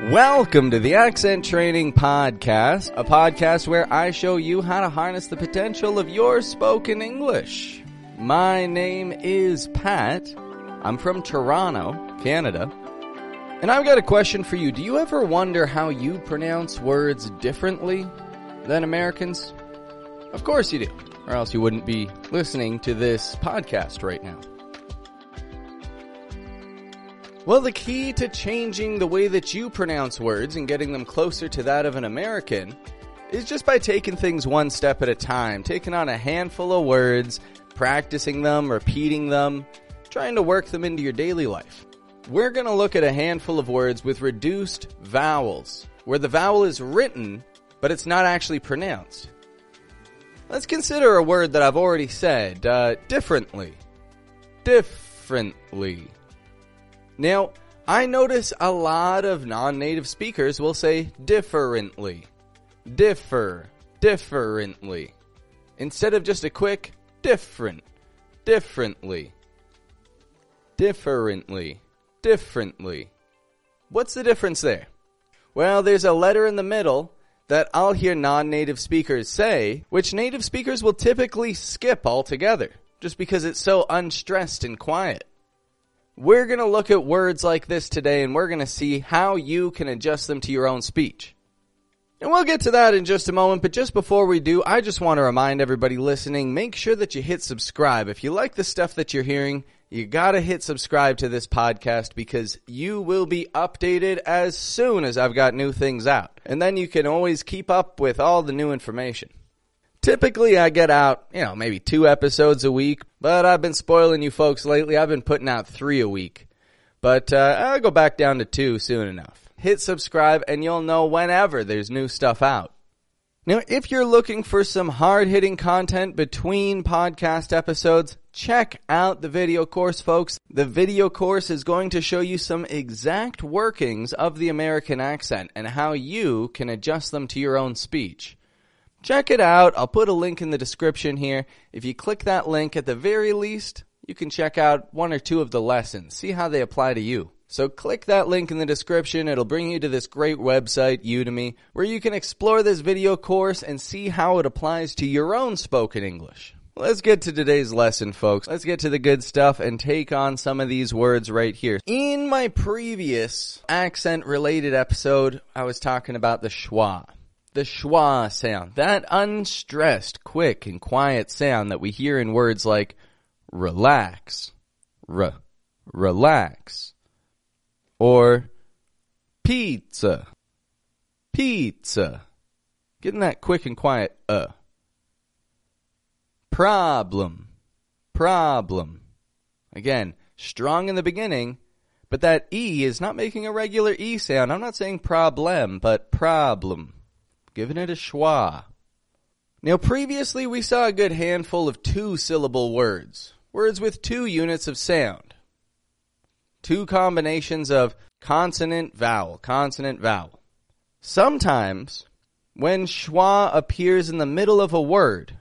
Welcome to the Accent Training Podcast, a podcast where I show you how to harness the potential of your spoken English. My name is Pat. I'm from Toronto, Canada. And I've got a question for you. Do you ever wonder how you pronounce words differently than Americans? Of course you do, or else you wouldn't be listening to this podcast right now. Well, the key to changing the way that you pronounce words and getting them closer to that of an American is just by taking things one step at a time, taking on a handful of words, practicing them, repeating them, trying to work them into your daily life. We're going to look at a handful of words with reduced vowels, where the vowel is written, but it's not actually pronounced. Let's consider a word that I've already said, uh, differently. Differently. Now, I notice a lot of non-native speakers will say differently. Differ. Differently. Instead of just a quick different. Differently. Differently. Differently. What's the difference there? Well, there's a letter in the middle that I'll hear non-native speakers say, which native speakers will typically skip altogether, just because it's so unstressed and quiet. We're going to look at words like this today and we're going to see how you can adjust them to your own speech. And we'll get to that in just a moment, but just before we do, I just want to remind everybody listening, make sure that you hit subscribe. If you like the stuff that you're hearing, you gotta hit subscribe to this podcast because you will be updated as soon as I've got new things out. And then you can always keep up with all the new information. Typically, I get out, you know, maybe two episodes a week, but I've been spoiling you folks lately. I've been putting out three a week. But uh, I'll go back down to two soon enough. Hit subscribe and you'll know whenever there's new stuff out. Now, if you're looking for some hard-hitting content between podcast episodes, check out the video course, folks. The video course is going to show you some exact workings of the American accent and how you can adjust them to your own speech. Check it out. I'll put a link in the description here. If you click that link, at the very least, you can check out one or two of the lessons, see how they apply to you. So click that link in the description. It'll bring you to this great website, Udemy, where you can explore this video course and see how it applies to your own spoken English. Let's get to today's lesson, folks. Let's get to the good stuff and take on some of these words right here. In my previous accent related episode, I was talking about the schwa the schwa sound, that unstressed, quick, and quiet sound that we hear in words like relax, r, relax, or pizza, pizza. Getting that quick and quiet, uh. Problem, problem. Again, strong in the beginning, but that E is not making a regular E sound. I'm not saying problem, but problem giving it a schwa. Now previously we saw a good handful of two syllable words, words with two units of sound. Two combinations of consonant vowel, consonant vowel. Sometimes when schwa appears in the middle of a word,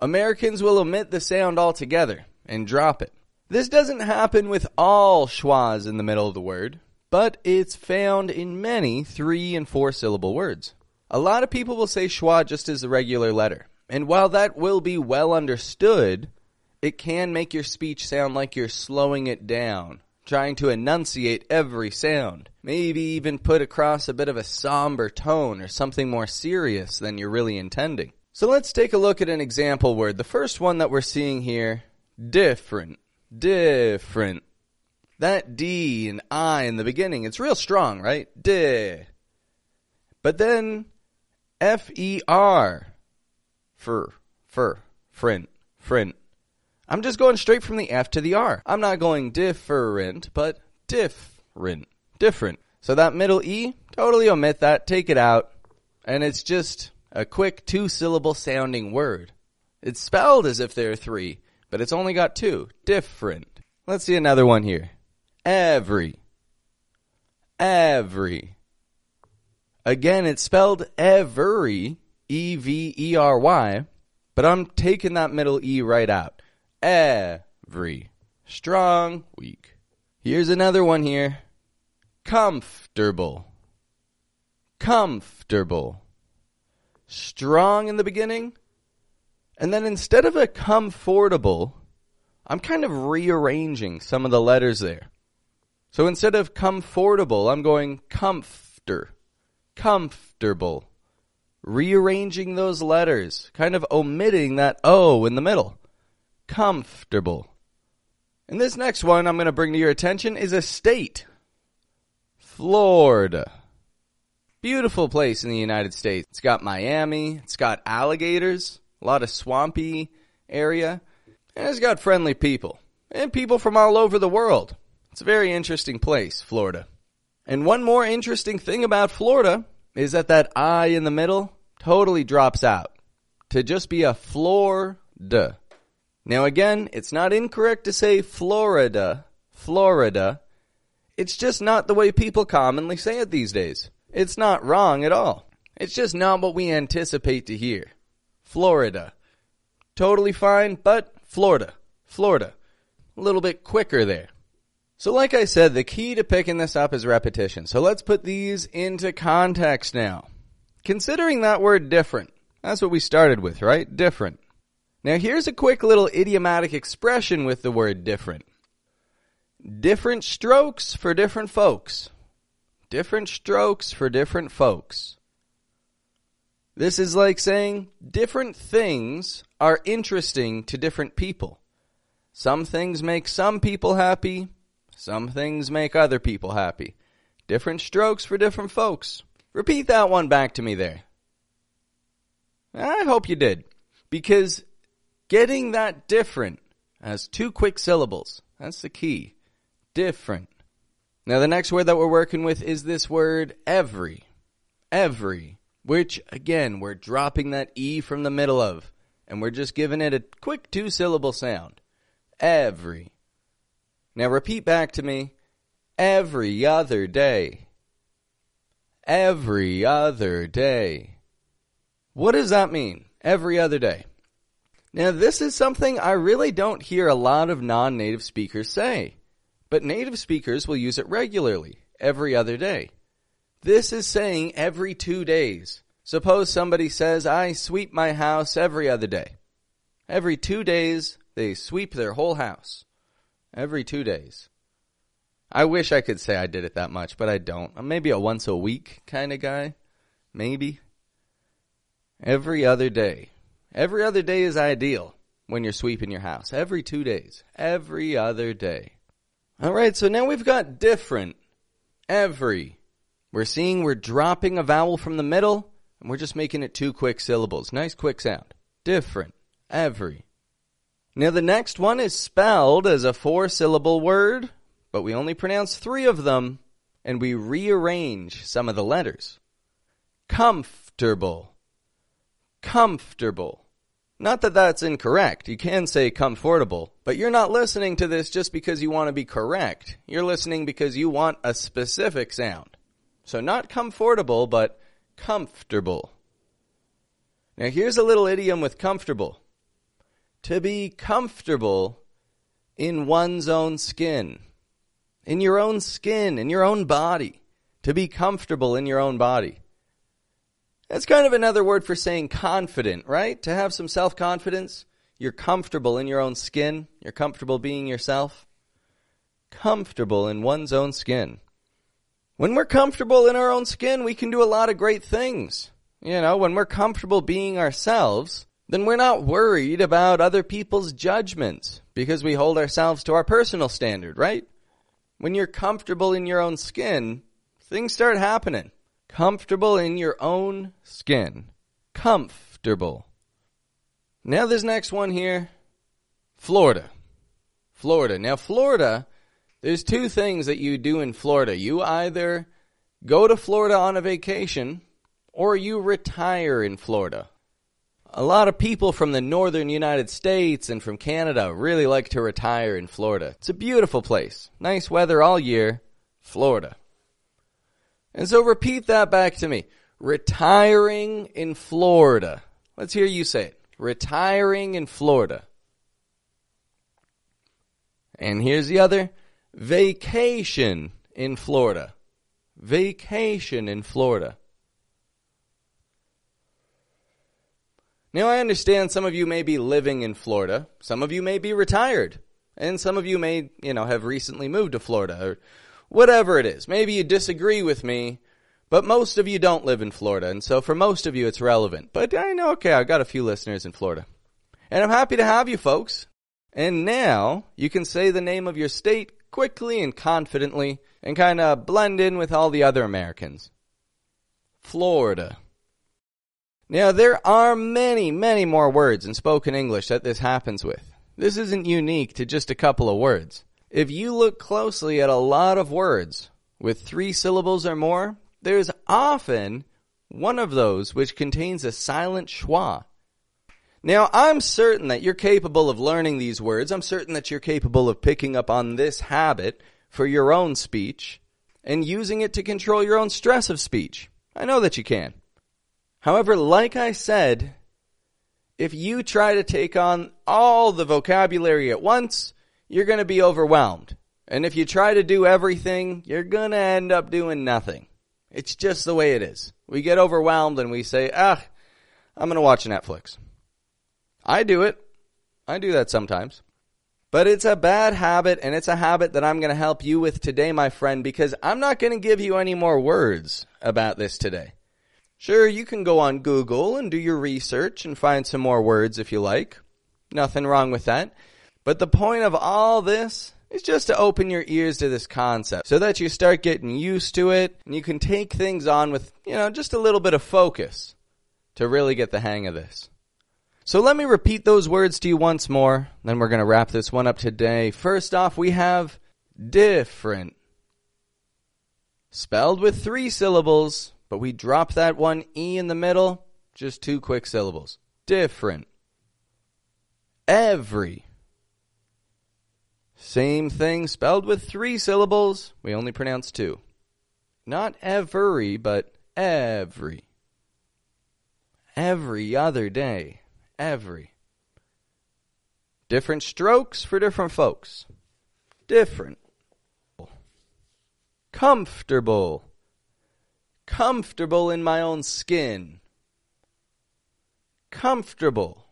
Americans will omit the sound altogether and drop it. This doesn't happen with all schwas in the middle of the word, but it's found in many three and four syllable words. A lot of people will say schwa just as a regular letter. And while that will be well understood, it can make your speech sound like you're slowing it down, trying to enunciate every sound. Maybe even put across a bit of a somber tone or something more serious than you're really intending. So let's take a look at an example word. The first one that we're seeing here, different, different. That D and I in the beginning, it's real strong, right? Di. But then F E R. Fur, fur, frint, frint. I'm just going straight from the F to the R. I'm not going different, but different, different. So that middle E, totally omit that, take it out, and it's just a quick two syllable sounding word. It's spelled as if there are three, but it's only got two. Different. Let's see another one here. Every. Every. Again, it's spelled every, E V E R Y, but I'm taking that middle E right out. Every. Strong, weak. Here's another one here. Comfortable. Comfortable. Strong in the beginning. And then instead of a comfortable, I'm kind of rearranging some of the letters there. So instead of comfortable, I'm going comforter, comfortable. Rearranging those letters, kind of omitting that O in the middle. Comfortable. And this next one I'm going to bring to your attention is a state. Florida. Beautiful place in the United States. It's got Miami, it's got alligators, a lot of swampy area, and it's got friendly people and people from all over the world. It's a very interesting place, Florida. And one more interesting thing about Florida is that that I in the middle totally drops out to just be a Florida. Now again, it's not incorrect to say Florida, Florida. It's just not the way people commonly say it these days. It's not wrong at all. It's just not what we anticipate to hear. Florida. Totally fine, but Florida. Florida. A little bit quicker there. So like I said, the key to picking this up is repetition. So let's put these into context now. Considering that word different, that's what we started with, right? Different. Now here's a quick little idiomatic expression with the word different. Different strokes for different folks. Different strokes for different folks. This is like saying different things are interesting to different people. Some things make some people happy, some things make other people happy. Different strokes for different folks. Repeat that one back to me there. I hope you did. Because getting that different as two quick syllables, that's the key. Different. Now the next word that we're working with is this word every. Every. Which, again, we're dropping that E from the middle of. And we're just giving it a quick two syllable sound. Every. Now repeat back to me. Every other day. Every other day. What does that mean? Every other day. Now this is something I really don't hear a lot of non-native speakers say. But native speakers will use it regularly, every other day. This is saying every two days. Suppose somebody says, I sweep my house every other day. Every two days, they sweep their whole house every two days. I wish I could say I did it that much, but I don't. I'm maybe a once a week kind of guy. Maybe. Every other day. Every other day is ideal when you're sweeping your house. Every two days. Every other day. Alright, so now we've got different. Every. We're seeing we're dropping a vowel from the middle, and we're just making it two quick syllables. Nice quick sound. Different. Every. Now the next one is spelled as a four syllable word, but we only pronounce three of them and we rearrange some of the letters. Comfortable. Comfortable. Not that that's incorrect. You can say comfortable, but you're not listening to this just because you want to be correct. You're listening because you want a specific sound. So not comfortable, but comfortable. Now here's a little idiom with comfortable to be comfortable in one's own skin, in your own skin, in your own body, to be comfortable in your own body. That's kind of another word for saying confident, right? To have some self-confidence. You're comfortable in your own skin. You're comfortable being yourself. Comfortable in one's own skin. When we're comfortable in our own skin, we can do a lot of great things. You know, when we're comfortable being ourselves, then we're not worried about other people's judgments because we hold ourselves to our personal standard, right? When you're comfortable in your own skin, things start happening. Comfortable in your own skin. Comfortable. Now this next one here, Florida. Florida. Now Florida, there's two things that you do in Florida. You either go to Florida on a vacation or you retire in Florida. A lot of people from the northern United States and from Canada really like to retire in Florida. It's a beautiful place. Nice weather all year. Florida. And so repeat that back to me. Retiring in Florida. Let's hear you say it. Retiring in Florida. And here's the other. Vacation in Florida. Vacation in Florida. Now, I understand some of you may be living in Florida. Some of you may be retired. And some of you may, you know, have recently moved to Florida or whatever it is. Maybe you disagree with me, but most of you don't live in Florida. And so for most of you, it's relevant. But I know, okay, I've got a few listeners in Florida. And I'm happy to have you folks. And now you can say the name of your state quickly and confidently and kind of blend in with all the other Americans. Florida. Now, there are many, many more words in spoken English that this happens with. This isn't unique to just a couple of words. If you look closely at a lot of words with three syllables or more, there's often one of those which contains a silent schwa. Now, I'm certain that you're capable of learning these words. I'm certain that you're capable of picking up on this habit for your own speech and using it to control your own stress of speech. I know that you can. However, like I said, if you try to take on all the vocabulary at once, you're going to be overwhelmed. And if you try to do everything, you're going to end up doing nothing. It's just the way it is. We get overwhelmed and we say, ah, I'm going to watch Netflix. I do it. I do that sometimes. But it's a bad habit, and it's a habit that I'm going to help you with today, my friend, because I'm not going to give you any more words about this today. Sure, you can go on Google and do your research and find some more words if you like. Nothing wrong with that. But the point of all this is just to open your ears to this concept so that you start getting used to it and you can take things on with, you know, just a little bit of focus to really get the hang of this. So let me repeat those words to you once more, then we're going to wrap this one up today. First off, we have different. Spelled with three syllables, but we drop that one E in the middle, just two quick syllables. Different. Every. Same thing, spelled with three syllables, we only pronounce two. Not every, but every. Every other day. Every. Different strokes for different folks. Different. Comfortable comfortable in my own skin. Comfortable.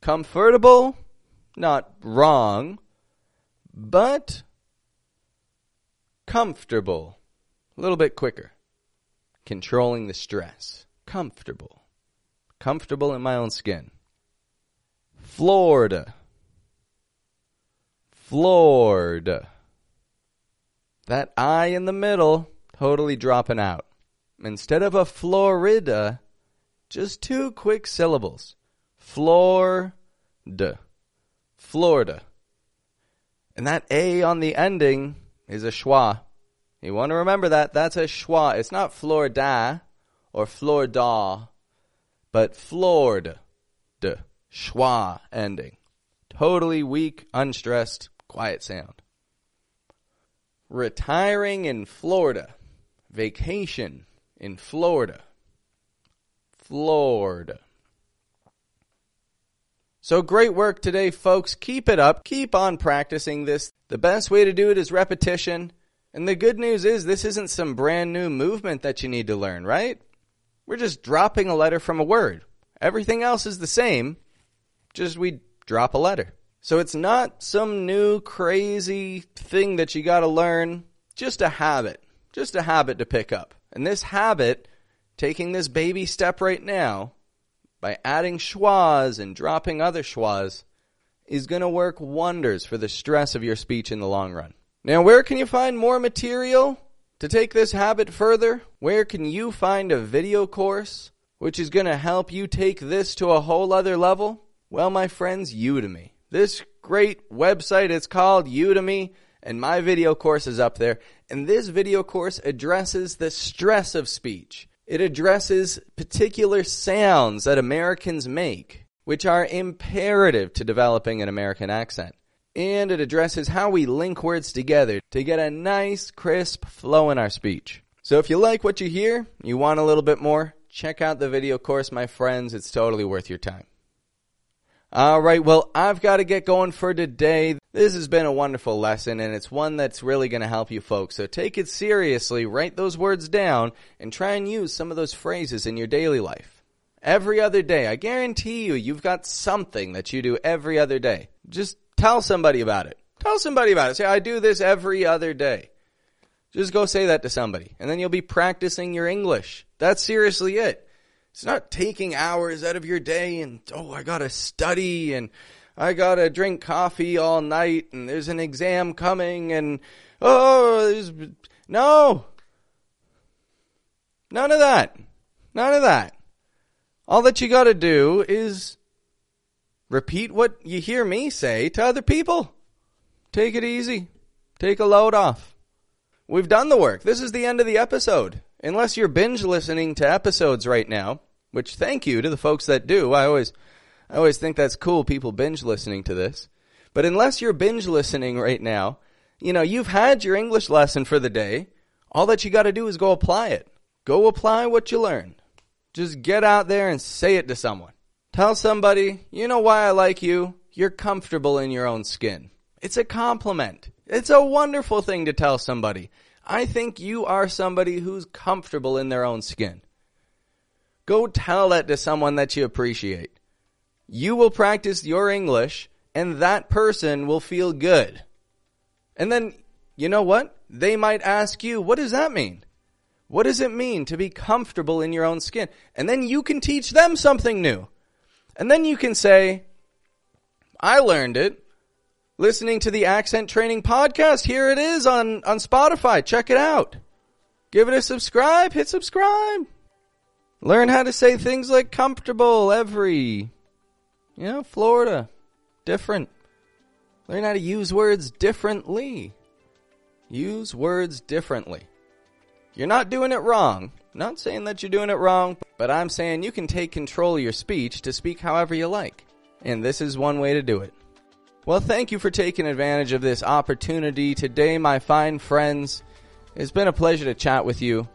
Comfortable, not wrong, but comfortable. A little bit quicker. Controlling the stress. Comfortable. Comfortable in my own skin. Florida. Florida. That I in the middle totally dropping out. Instead of a Florida, just two quick syllables. Florida. Florida. And that A on the ending is a schwa. You want to remember that. That's a schwa. It's not Florida or Florida, but Florida. Schwa ending. Totally weak, unstressed, quiet sound. Retiring in Florida vacation in Florida. Florida. So great work today, folks. Keep it up. Keep on practicing this. The best way to do it is repetition. And the good news is this isn't some brand new movement that you need to learn, right? We're just dropping a letter from a word. Everything else is the same, just we drop a letter. So it's not some new crazy thing that you got to learn, just a habit just a habit to pick up. And this habit, taking this baby step right now, by adding schwas and dropping other schwas, is going to work wonders for the stress of your speech in the long run. Now, where can you find more material to take this habit further? Where can you find a video course which is going to help you take this to a whole other level? Well, my friends, Udemy. This great website is called Udemy And my video course is up there. And this video course addresses the stress of speech. It addresses particular sounds that Americans make, which are imperative to developing an American accent. And it addresses how we link words together to get a nice, crisp flow in our speech. So if you like what you hear, you want a little bit more, check out the video course, my friends. It's totally worth your time. All right, well, I've got to get going for today. This has been a wonderful lesson, and it's one that's really going to help you folks. So take it seriously, write those words down, and try and use some of those phrases in your daily life. Every other day, I guarantee you, you've got something that you do every other day. Just tell somebody about it. Tell somebody about it. Say, I do this every other day. Just go say that to somebody, and then you'll be practicing your English. That's seriously it. It's not taking hours out of your day and, oh, I gotta study and I gotta drink coffee all night and there's an exam coming and, oh, there's, no. None of that. None of that. All that you gotta do is repeat what you hear me say to other people. Take it easy. Take a load off. We've done the work. This is the end of the episode. Unless you're binge listening to episodes right now, which thank you to the folks that do. I always, I always think that's cool. People binge listening to this. But unless you're binge listening right now, you know, you've had your English lesson for the day. All that you got to do is go apply it. Go apply what you learned. Just get out there and say it to someone. Tell somebody, you know why I like you? You're comfortable in your own skin. It's a compliment. It's a wonderful thing to tell somebody. I think you are somebody who's comfortable in their own skin. Go tell that to someone that you appreciate. You will practice your English and that person will feel good. And then, you know what? They might ask you, what does that mean? What does it mean to be comfortable in your own skin? And then you can teach them something new. And then you can say, I learned it listening to the Accent Training Podcast. Here it is on, on Spotify. Check it out. Give it a subscribe. Hit subscribe. Learn how to say things like comfortable every, you know, Florida. Different. Learn how to use words differently. Use words differently. You're not doing it wrong. Not saying that you're doing it wrong, but I'm saying you can take control of your speech to speak however you like. And this is one way to do it. Well, thank you for taking advantage of this opportunity today, my fine friends. It's been a pleasure to chat with you.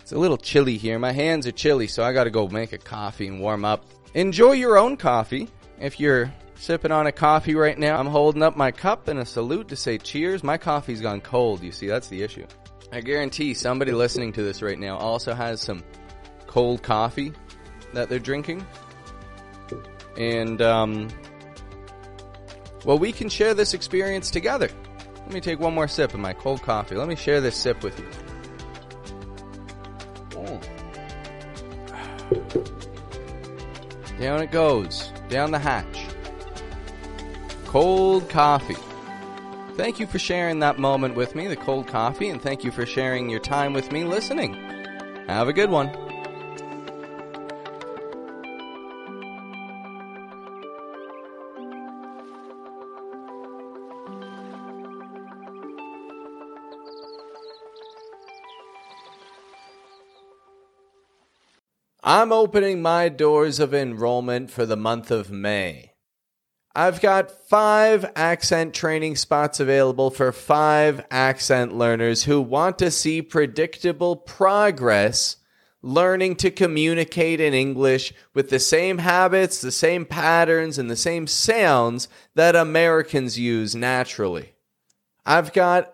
It's a little chilly here. My hands are chilly, so I gotta go make a coffee and warm up. Enjoy your own coffee. If you're sipping on a coffee right now, I'm holding up my cup in a salute to say cheers. My coffee's gone cold, you see, that's the issue. I guarantee somebody listening to this right now also has some cold coffee that they're drinking. And, um, well, we can share this experience together. Let me take one more sip of my cold coffee. Let me share this sip with you. Down it goes. Down the hatch. Cold coffee. Thank you for sharing that moment with me, the cold coffee, and thank you for sharing your time with me listening. Have a good one. I'm opening my doors of enrollment for the month of May. I've got five accent training spots available for five accent learners who want to see predictable progress learning to communicate in English with the same habits, the same patterns, and the same sounds that Americans use naturally. I've got